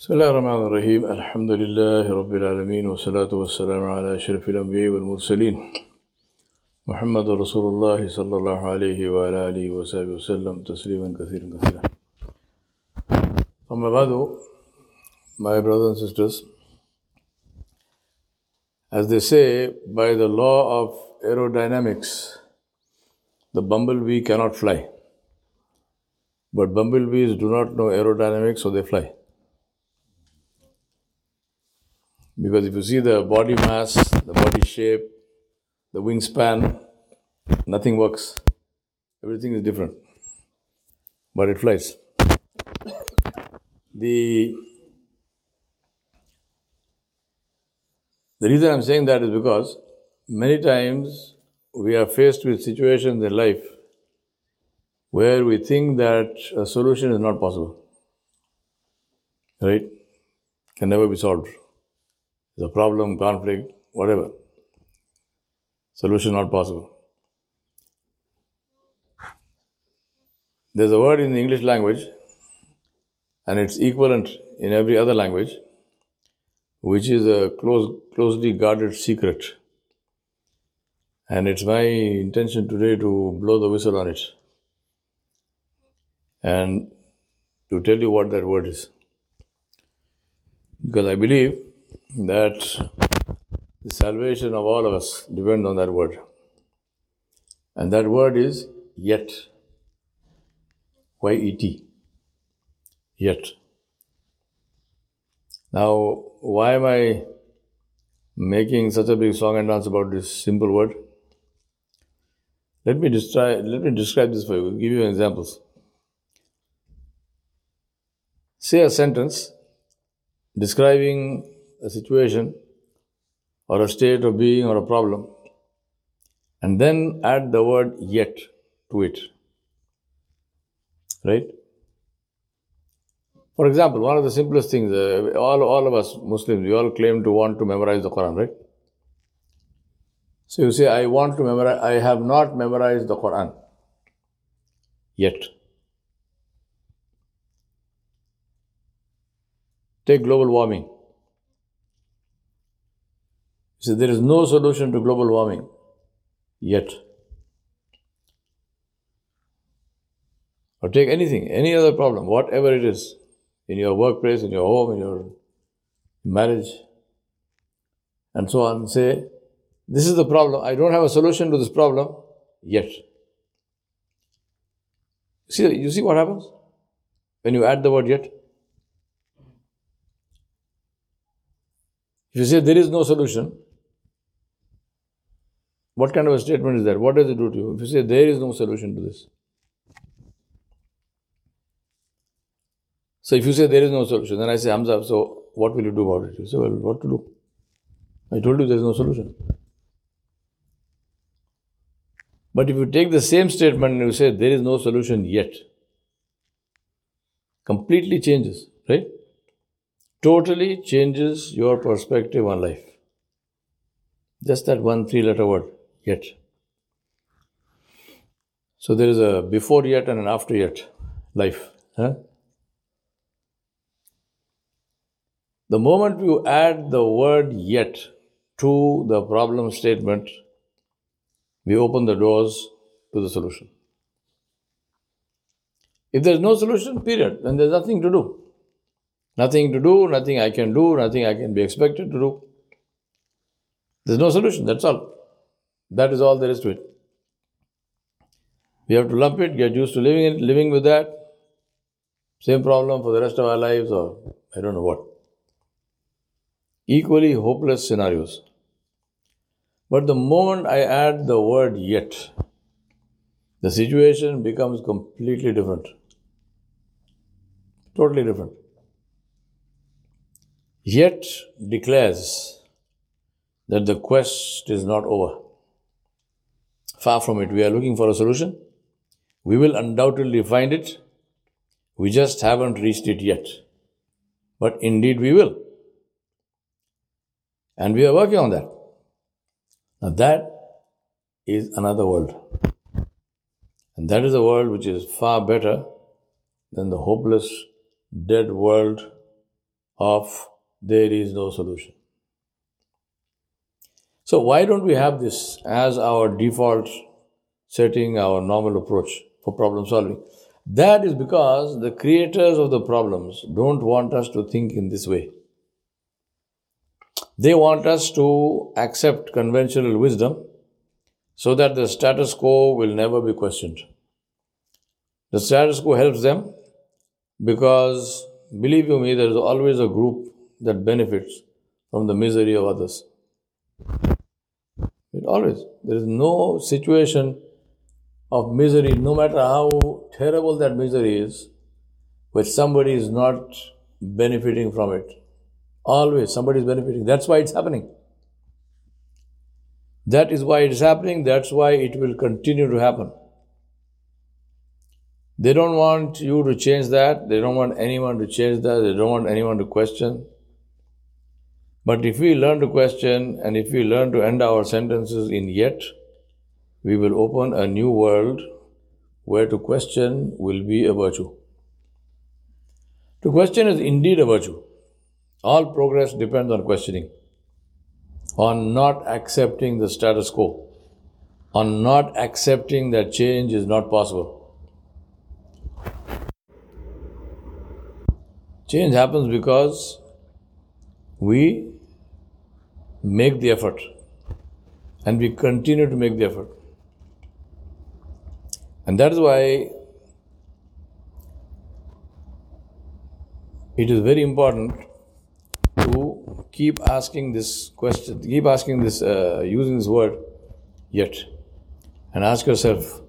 بسم الله الرحمن الرحيم. الحمد لله رب العالمين والصلاة والسلام على أشرف الأنبياء والمرسلين. محمد رسول الله صلى الله عليه وعلى آله وصحبه وسلم تسليما كثيرا كثيرا. أما بعد my brothers and sisters as they say by the law of aerodynamics the bumblebee cannot fly. But bumblebees do not know aerodynamics so they fly. Because if you see the body mass, the body shape, the wingspan, nothing works. Everything is different. But it flies. The, the reason I'm saying that is because many times we are faced with situations in life where we think that a solution is not possible. Right? Can never be solved the problem, conflict, whatever. Solution not possible. There's a word in the English language, and it's equivalent in every other language, which is a close, closely guarded secret. And it's my intention today to blow the whistle on it and to tell you what that word is. Because I believe that the salvation of all of us depends on that word. And that word is yet. Y E T. Yet. Now, why am I making such a big song and dance about this simple word? Let me describe, let me describe this for you, give you examples. Say a sentence describing a situation or a state of being or a problem, and then add the word yet to it. Right? For example, one of the simplest things, uh, all, all of us Muslims, we all claim to want to memorize the Quran, right? So you say, I want to memorize, I have not memorized the Quran yet. Take global warming. So there is no solution to global warming yet. Or take anything, any other problem, whatever it is, in your workplace, in your home, in your marriage, and so on. Say, this is the problem. I don't have a solution to this problem yet. See, you see what happens when you add the word yet? If you say there is no solution, what kind of a statement is that? What does it do to you? If you say there is no solution to this. So if you say there is no solution, then I say, Hamza, so what will you do about it? You say, well, what to do? I told you there is no solution. But if you take the same statement and you say there is no solution yet, completely changes, right? Totally changes your perspective on life. Just that one three letter word yet. So there is a before yet and an after yet life. Huh? The moment you add the word yet to the problem statement, we open the doors to the solution. If there is no solution, period, then there's nothing to do. Nothing to do, nothing I can do, nothing I can be expected to do. There's no solution, that's all. That is all there is to it. We have to lump it, get used to living it, living with that. Same problem for the rest of our lives, or I don't know what. Equally hopeless scenarios. But the moment I add the word yet, the situation becomes completely different. Totally different. Yet declares that the quest is not over. Far from it. We are looking for a solution. We will undoubtedly find it. We just haven't reached it yet. But indeed we will. And we are working on that. Now that is another world. And that is a world which is far better than the hopeless, dead world of there is no solution. So, why don't we have this as our default setting, our normal approach for problem solving? That is because the creators of the problems don't want us to think in this way. They want us to accept conventional wisdom so that the status quo will never be questioned. The status quo helps them because, believe you me, there is always a group that benefits from the misery of others. Always. There is no situation of misery, no matter how terrible that misery is, where somebody is not benefiting from it. Always somebody is benefiting. That's why it's happening. That is why it is happening. That's why it will continue to happen. They don't want you to change that. They don't want anyone to change that. They don't want anyone to question. But if we learn to question and if we learn to end our sentences in yet, we will open a new world where to question will be a virtue. To question is indeed a virtue. All progress depends on questioning, on not accepting the status quo, on not accepting that change is not possible. Change happens because we make the effort and we continue to make the effort. And that is why it is very important to keep asking this question, keep asking this, uh, using this word yet, and ask yourself,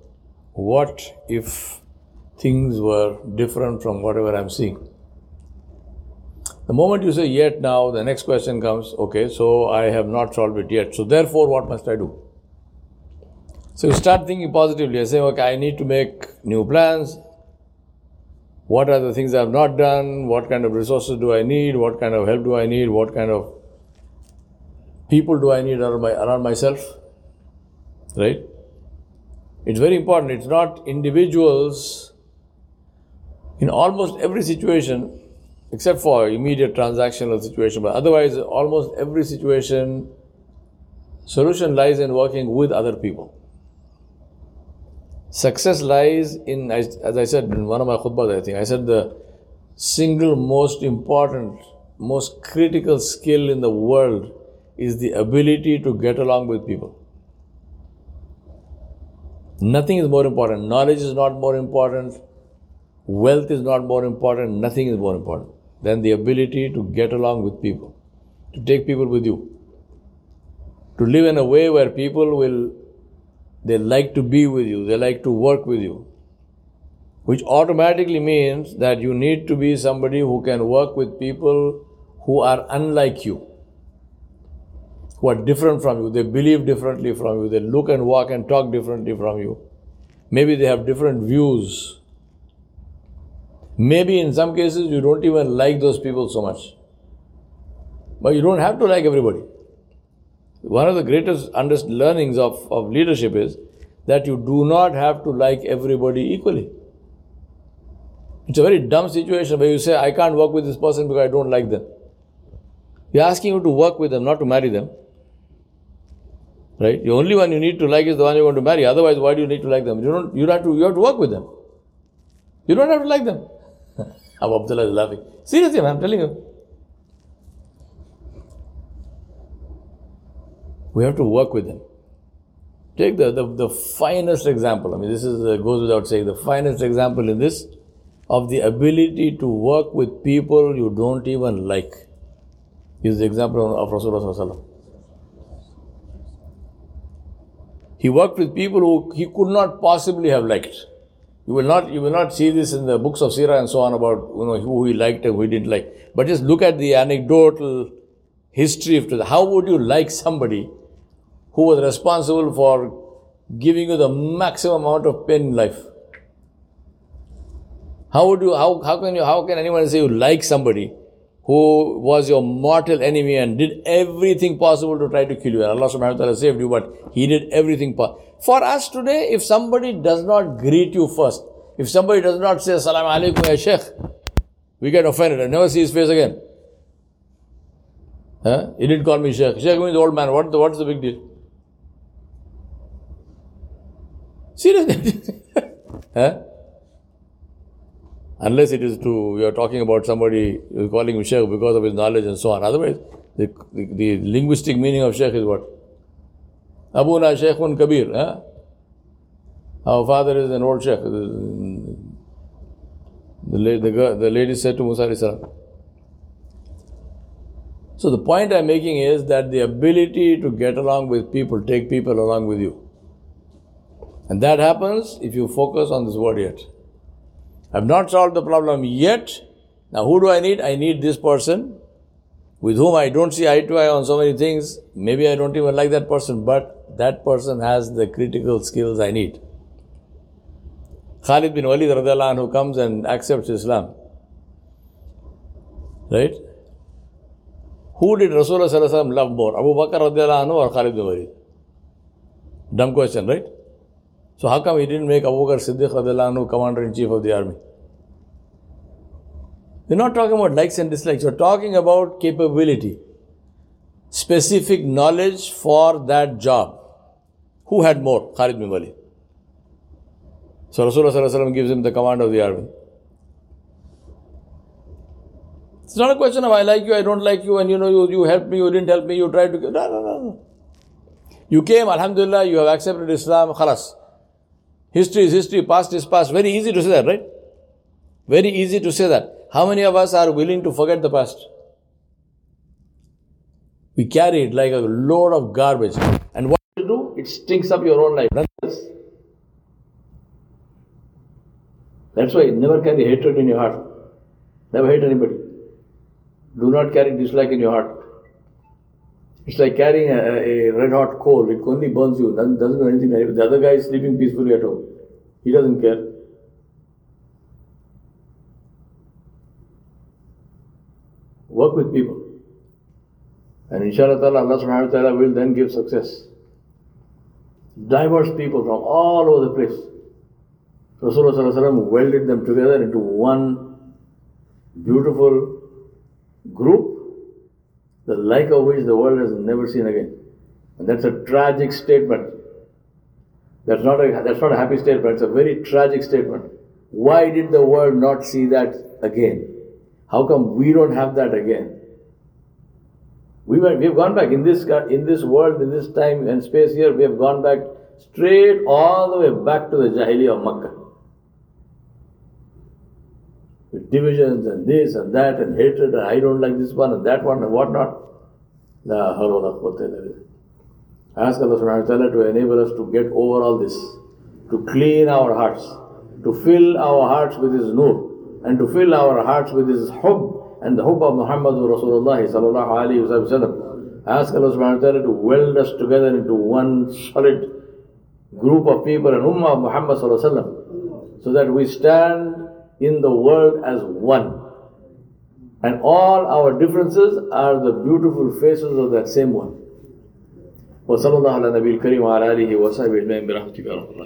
what if things were different from whatever I'm seeing? The moment you say yet now, the next question comes, okay, so I have not solved it yet. So therefore, what must I do? So you start thinking positively. I say, okay, I need to make new plans. What are the things I have not done? What kind of resources do I need? What kind of help do I need? What kind of people do I need around, my, around myself? Right? It's very important. It's not individuals. In almost every situation, except for immediate transactional situation, but otherwise, almost every situation, solution lies in working with other people. Success lies in, as I said in one of my khutbahs, I think, I said the single most important, most critical skill in the world is the ability to get along with people. Nothing is more important. Knowledge is not more important. Wealth is not more important. Nothing is more important than the ability to get along with people, to take people with you, to live in a way where people will they like to be with you, they like to work with you. Which automatically means that you need to be somebody who can work with people who are unlike you, who are different from you, they believe differently from you, they look and walk and talk differently from you. Maybe they have different views. Maybe in some cases you don't even like those people so much. But you don't have to like everybody. One of the greatest learnings of, of leadership is that you do not have to like everybody equally. It's a very dumb situation where you say, I can't work with this person because I don't like them. We're asking you to work with them, not to marry them. Right? The only one you need to like is the one you're going to marry. Otherwise, why do you need to like them? You don't you have to you have to work with them. You don't have to like them. Abu Abdullah is laughing. Seriously, man, I'm telling you. We have to work with them. Take the, the, the finest example. I mean, this is uh, goes without saying. The finest example in this of the ability to work with people you don't even like is the example of Rasulullah. He worked with people who he could not possibly have liked. You will not you will not see this in the books of Sirah and so on about you know who he liked and who he didn't like. But just look at the anecdotal history of it. How would you like somebody who was responsible for giving you the maximum amount of pain in life. How would you, how, how can you, how can anyone say you like somebody who was your mortal enemy and did everything possible to try to kill you? And Allah subhanahu wa ta'ala saved you, but He did everything possible. For us today, if somebody does not greet you first, if somebody does not say Assalamu alaikum ya Sheikh, we get offended and never see his face again. Huh? He didn't call me Sheikh. Sheikh means old man. What what's the big deal? Seriously. huh? Unless it is to, we are talking about somebody calling him Sheikh because of his knowledge and so on. Otherwise, the, the, the linguistic meaning of Sheikh is what? Abuna Sheikhun Kabir. Our father is an old Sheikh. The, the, the, lady said to Musa. So the point I'm making is that the ability to get along with people, take people along with you. And that happens if you focus on this word yet. I've not solved the problem yet. Now, who do I need? I need this person with whom I don't see eye to eye on so many things. Maybe I don't even like that person, but that person has the critical skills I need. Khalid bin Walid who comes and accepts Islam. Right? Who did Rasulullah love more? Abu Bakr radiallahu anhu or Khalid bin Walid? Dumb question, right? So how come he didn't make Abu Bakr Siddiq anhu commander in chief of the army? We're not talking about likes and dislikes. We're talking about capability, specific knowledge for that job. Who had more? Khalid bin Walid. So Rasulullah gives him the command of the army. It's not a question of I like you, I don't like you, and you know, you, you helped me, you didn't help me, you tried to. No, no, no. You came, Alhamdulillah, you have accepted Islam, khalas. History is history, past is past. Very easy to say that, right? Very easy to say that. How many of us are willing to forget the past? We carry it like a load of garbage. And what you do? It stinks up your own life. That's why never carry hatred in your heart. Never hate anybody. Do not carry dislike in your heart. It's like carrying a, a red hot coal. It only burns you. Doesn't, doesn't do anything. The other guy is sleeping peacefully at home. He doesn't care. Work with people. And inshallah Allah subhanahu wa ta'ala will then give success. Diverse people from all over the place. Rasulullah welded them together into one beautiful group the like of which the world has never seen again. And that's a tragic statement. That's not a, that's not a happy statement, it's a very tragic statement. Why did the world not see that again? How come we don't have that again? We we have gone back in this in this world, in this time and space here. We have gone back straight all the way back to the Jahiliyyah of Makkah with divisions and this and that and hatred and I don't like this one and that one and whatnot. La hawla Ask Allah subhanahu wa ta'ala to enable us to get over all this, to clean our hearts, to fill our hearts with His nur, and to fill our hearts with His hub and the hub of Muhammad Rasulullah sallallahu alayhi wa sallam. Ask Allah subhanahu wa ta'ala to weld us together into one solid group of people and ummah of Muhammad sallallahu alayhi wa sallam, so that we stand in the world as one. And all our differences are the beautiful faces of that same one. وصلى الله على نبي الكريم وعلى آله وصحبه أجمعين برحمتك يا رب الله